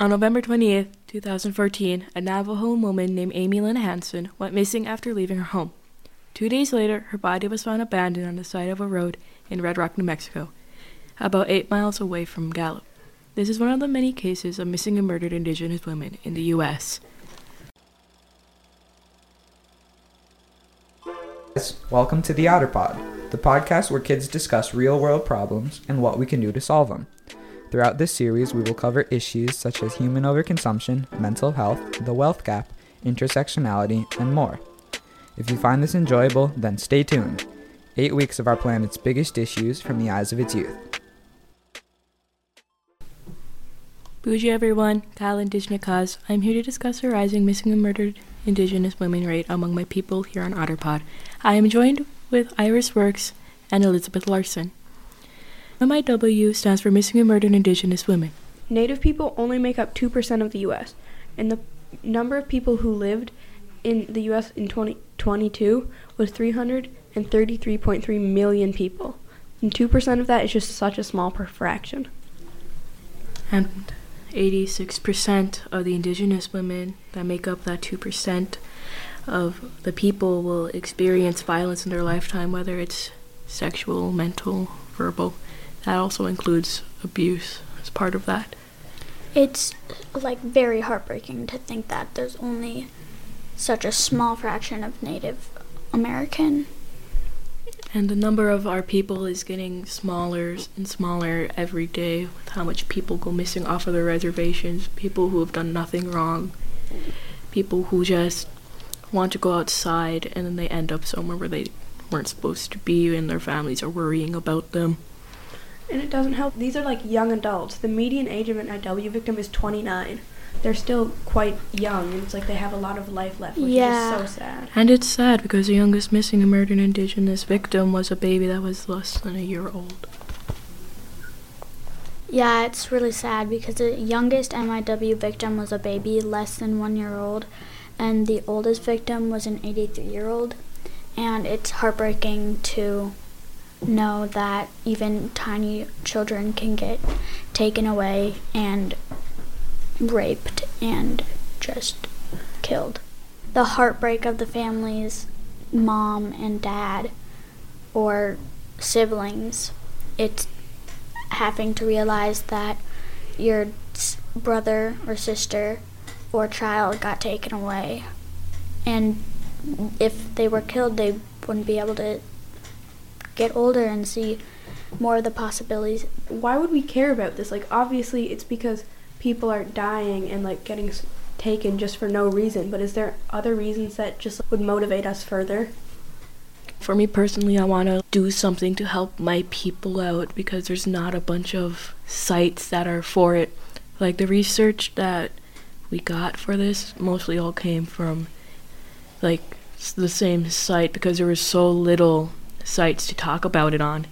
On November 28, 2014, a Navajo woman named Amy Lynn Hanson went missing after leaving her home. Two days later, her body was found abandoned on the side of a road in Red Rock, New Mexico, about eight miles away from Gallup. This is one of the many cases of missing and murdered Indigenous women in the U.S. Welcome to the OtterPod, the podcast where kids discuss real world problems and what we can do to solve them. Throughout this series, we will cover issues such as human overconsumption, mental health, the wealth gap, intersectionality, and more. If you find this enjoyable, then stay tuned. Eight weeks of our planet's biggest issues from the eyes of its youth. Boozhoo everyone, Kyle Indigenous I'm here to discuss the rising missing and murdered Indigenous women rate among my people here on OtterPod. I am joined with Iris Works and Elizabeth Larson. MIW stands for Missing and Murdered Indigenous Women. Native people only make up 2% of the U.S., and the number of people who lived in the U.S. in 2022 was 333.3 million people. And 2% of that is just such a small fraction. And 86% of the indigenous women that make up that 2% of the people will experience violence in their lifetime, whether it's sexual, mental, verbal that also includes abuse as part of that. It's like very heartbreaking to think that there's only such a small fraction of Native American. And the number of our people is getting smaller and smaller every day with how much people go missing off of their reservations, people who have done nothing wrong, people who just want to go outside and then they end up somewhere where they weren't supposed to be and their families are worrying about them. And it doesn't help. These are like young adults. The median age of an IW victim is 29. They're still quite young, and it's like they have a lot of life left, which yeah. is so sad. And it's sad because the youngest missing and murdered Indigenous victim was a baby that was less than a year old. Yeah, it's really sad because the youngest MIW victim was a baby less than one year old, and the oldest victim was an 83 year old. And it's heartbreaking to know that even tiny children can get taken away and raped and just killed. The heartbreak of the family's mom and dad or siblings, it's having to realize that your brother or sister or child got taken away. And if they were killed, they wouldn't be able to get older and see more of the possibilities. Why would we care about this? Like, obviously, it's because people are dying and like getting taken just for no reason. But is there other reasons that just would motivate us further? For me personally, I want to do something to help my people out because there's not a bunch of sites that are for it. Like the research that we got for this mostly all came from like the same site because there was so little sites to talk about it on.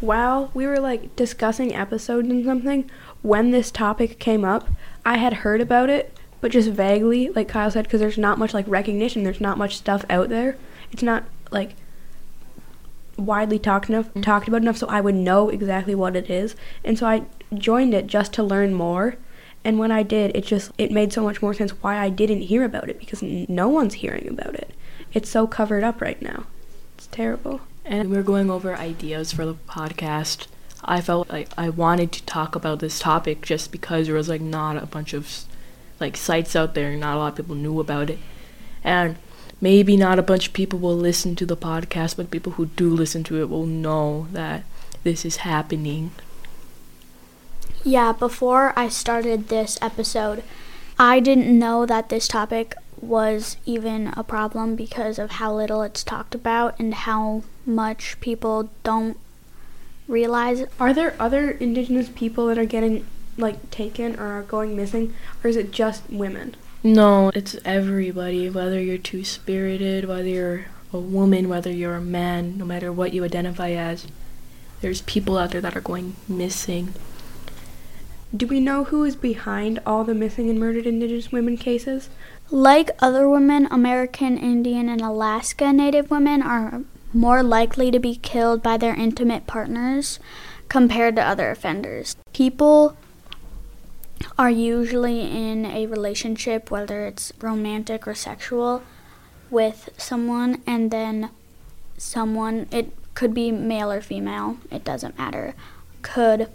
While we were like discussing episodes and something, when this topic came up, I had heard about it, but just vaguely, like Kyle said, because there's not much like recognition, there's not much stuff out there. It's not like widely talked enough, mm-hmm. talked about enough, so I would know exactly what it is. And so I joined it just to learn more. And when I did, it just it made so much more sense why I didn't hear about it because no one's hearing about it it's so covered up right now. It's terrible. And we are going over ideas for the podcast. I felt like I wanted to talk about this topic just because there was like not a bunch of like sites out there, not a lot of people knew about it. And maybe not a bunch of people will listen to the podcast, but people who do listen to it will know that this is happening. Yeah, before I started this episode, I didn't know that this topic was even a problem because of how little it's talked about and how much people don't realize. Are there other indigenous people that are getting like taken or are going missing or is it just women? No, it's everybody, whether you're two spirited, whether you're a woman, whether you're a man, no matter what you identify as. There's people out there that are going missing. Do we know who is behind all the missing and murdered indigenous women cases? Like other women, American Indian and Alaska Native women are more likely to be killed by their intimate partners compared to other offenders. People are usually in a relationship, whether it's romantic or sexual, with someone, and then someone, it could be male or female, it doesn't matter, could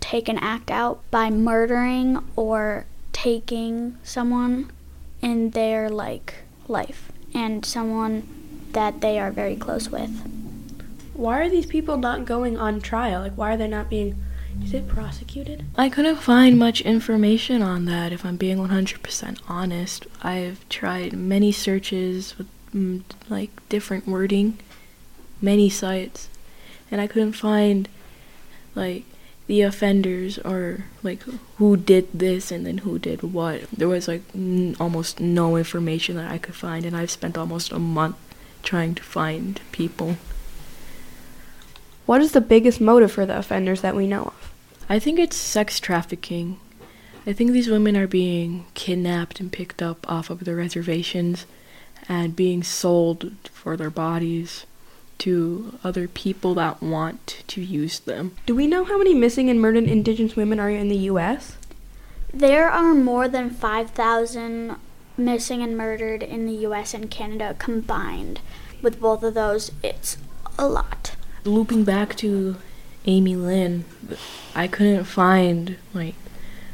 take an act out by murdering or taking someone in their like life and someone that they are very close with. Why are these people not going on trial? Like, why are they not being, is it prosecuted? I couldn't find much information on that if I'm being 100% honest. I've tried many searches with mm, like different wording, many sites, and I couldn't find like the offenders or like who did this and then who did what. There was like n- almost no information that I could find, and I've spent almost a month trying to find people. What is the biggest motive for the offenders that we know of? I think it's sex trafficking. I think these women are being kidnapped and picked up off of the reservations and being sold for their bodies to other people that want to use them. Do we know how many missing and murdered indigenous women are in the U.S.? There are more than 5,000 missing and murdered in the US and Canada combined. With both of those, it's a lot. Looping back to Amy Lynn, I couldn't find like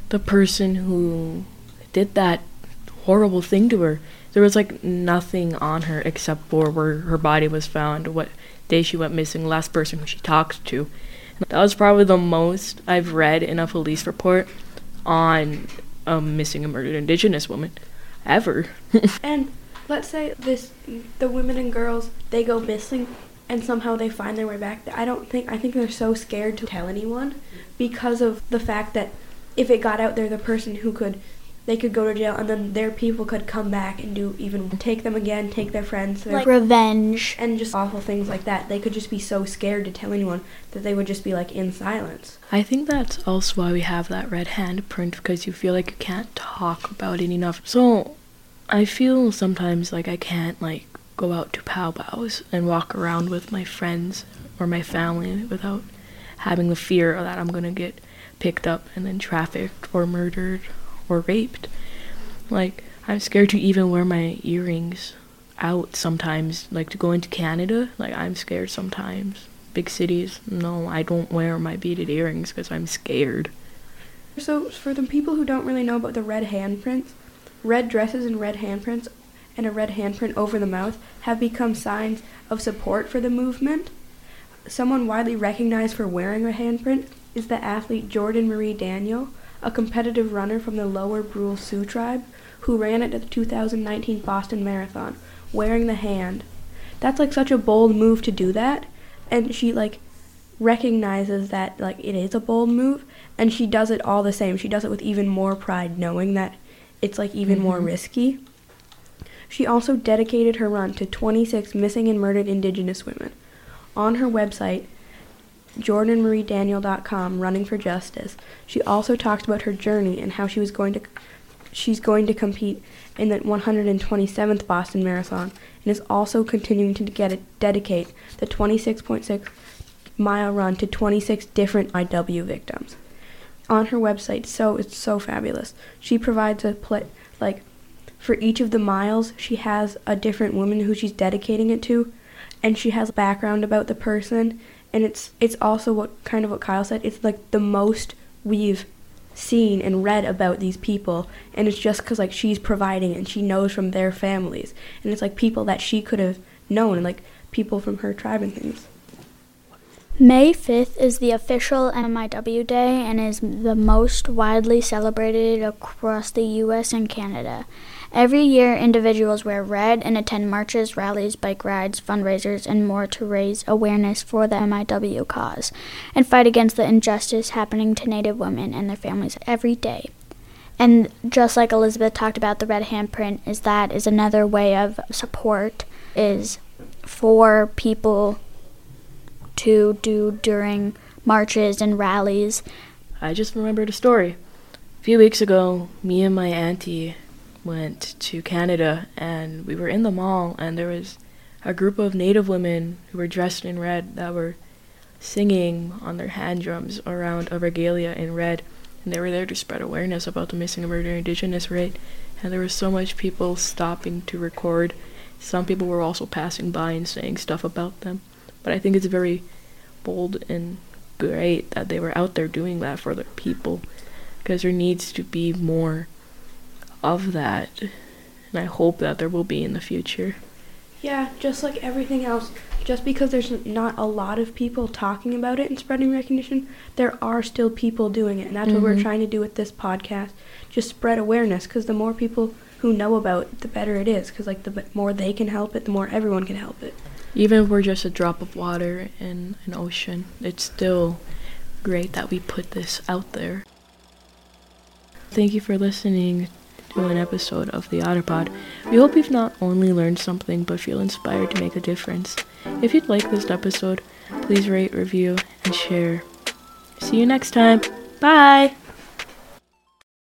the person who did that horrible thing to her. There was like nothing on her except for where her body was found, what day she went missing, last person who she talked to. That was probably the most I've read in a police report on a missing and murdered indigenous woman ever. And let's say this, the women and girls, they go missing, and somehow they find their way back. I don't think I think they're so scared to tell anyone because of the fact that if it got out there, the person who could, they could go to jail, and then their people could come back and do even take them again, take their friends, their Like revenge. and just awful things like that. They could just be so scared to tell anyone that they would just be like in silence. I think that's also why we have that red hand print because you feel like you can't talk about it enough. So I feel sometimes like I can't like go out to powwows and walk around with my friends or my family without having the fear that I'm gonna get picked up and then trafficked or murdered or raped. Like I'm scared to even wear my earrings out sometimes. Like to go into Canada, like I'm scared sometimes. Big cities, no, I don't wear my beaded earrings because I'm scared. So for the people who don't really know about the red handprints, red dresses and red handprints and a red handprint over the mouth have become signs of support for the movement. Someone widely recognized for wearing a handprint is the athlete Jordan Marie Daniel, a competitive runner from the Lower Brule Sioux tribe who ran it at the 2019 Boston Marathon wearing the hand. That's like such a bold move to do that, and she like recognizes that like it is a bold move and she does it all the same. She does it with even more pride knowing that it's like even more Mhm. risky. She also dedicated her run to 26 missing and murdered indigenous women. On her website, jordanmariedaniel.com, running for justice, she also talks about her journey and how she was going to she's going to compete in the 127th Boston Marathon and is also continuing to get it, dedicate the 26.6 mile run to 26 different IW victims. On her website, so it's so fabulous. She provides a pla like for each of the miles, she has a different woman who she's dedicating it to, and she has background about the person, and it's it's also what kind of what Kyle said. It's like the most we've seen and read about these people, and it's just because like she's providing and she knows from their families, and it's like people that she could have known, and like people from her tribe and things. May 5th is the official MIW Day and is the most widely celebrated across the US and Canada. Every year, individuals wear red and attend marches, rallies, bike rides, fundraisers, and more to raise awareness for the MIW cause and fight against the injustice happening to Native women and their families every day. And just like Elizabeth talked about, the red handprint is that is another way of support is for people to do during marches and rallies. I just remembered a story. A few weeks ago, me and my auntie went to Canada and we were in the mall and there was a group of native women who were dressed in red that were singing on their hand drums around a regalia in red and they were there to spread awareness about the missing and murdered indigenous rate. And there was so much people stopping to record. Some people were also passing by and saying stuff about them. But I think it's very bold and great that they were out there doing that for the people because there needs to be more of that. And I hope that there will be in the future. Yeah, just like everything else, just because there's not a lot of people talking about it and spreading recognition, there are still people doing it. And that's what we're Mhm. trying to do with this podcast. Just spread awareness because the more people who know about it, the better it is. Because, like, the b- more they can help it, the more everyone can help it. Even if we're just a drop of water in an ocean, it's still great that we put this out there. Thank you for listening to an episode of the Otterpod. We hope you've not only learned something but feel inspired to make a difference. If you'd like this episode, please rate, review, and share. See you next time. Bye!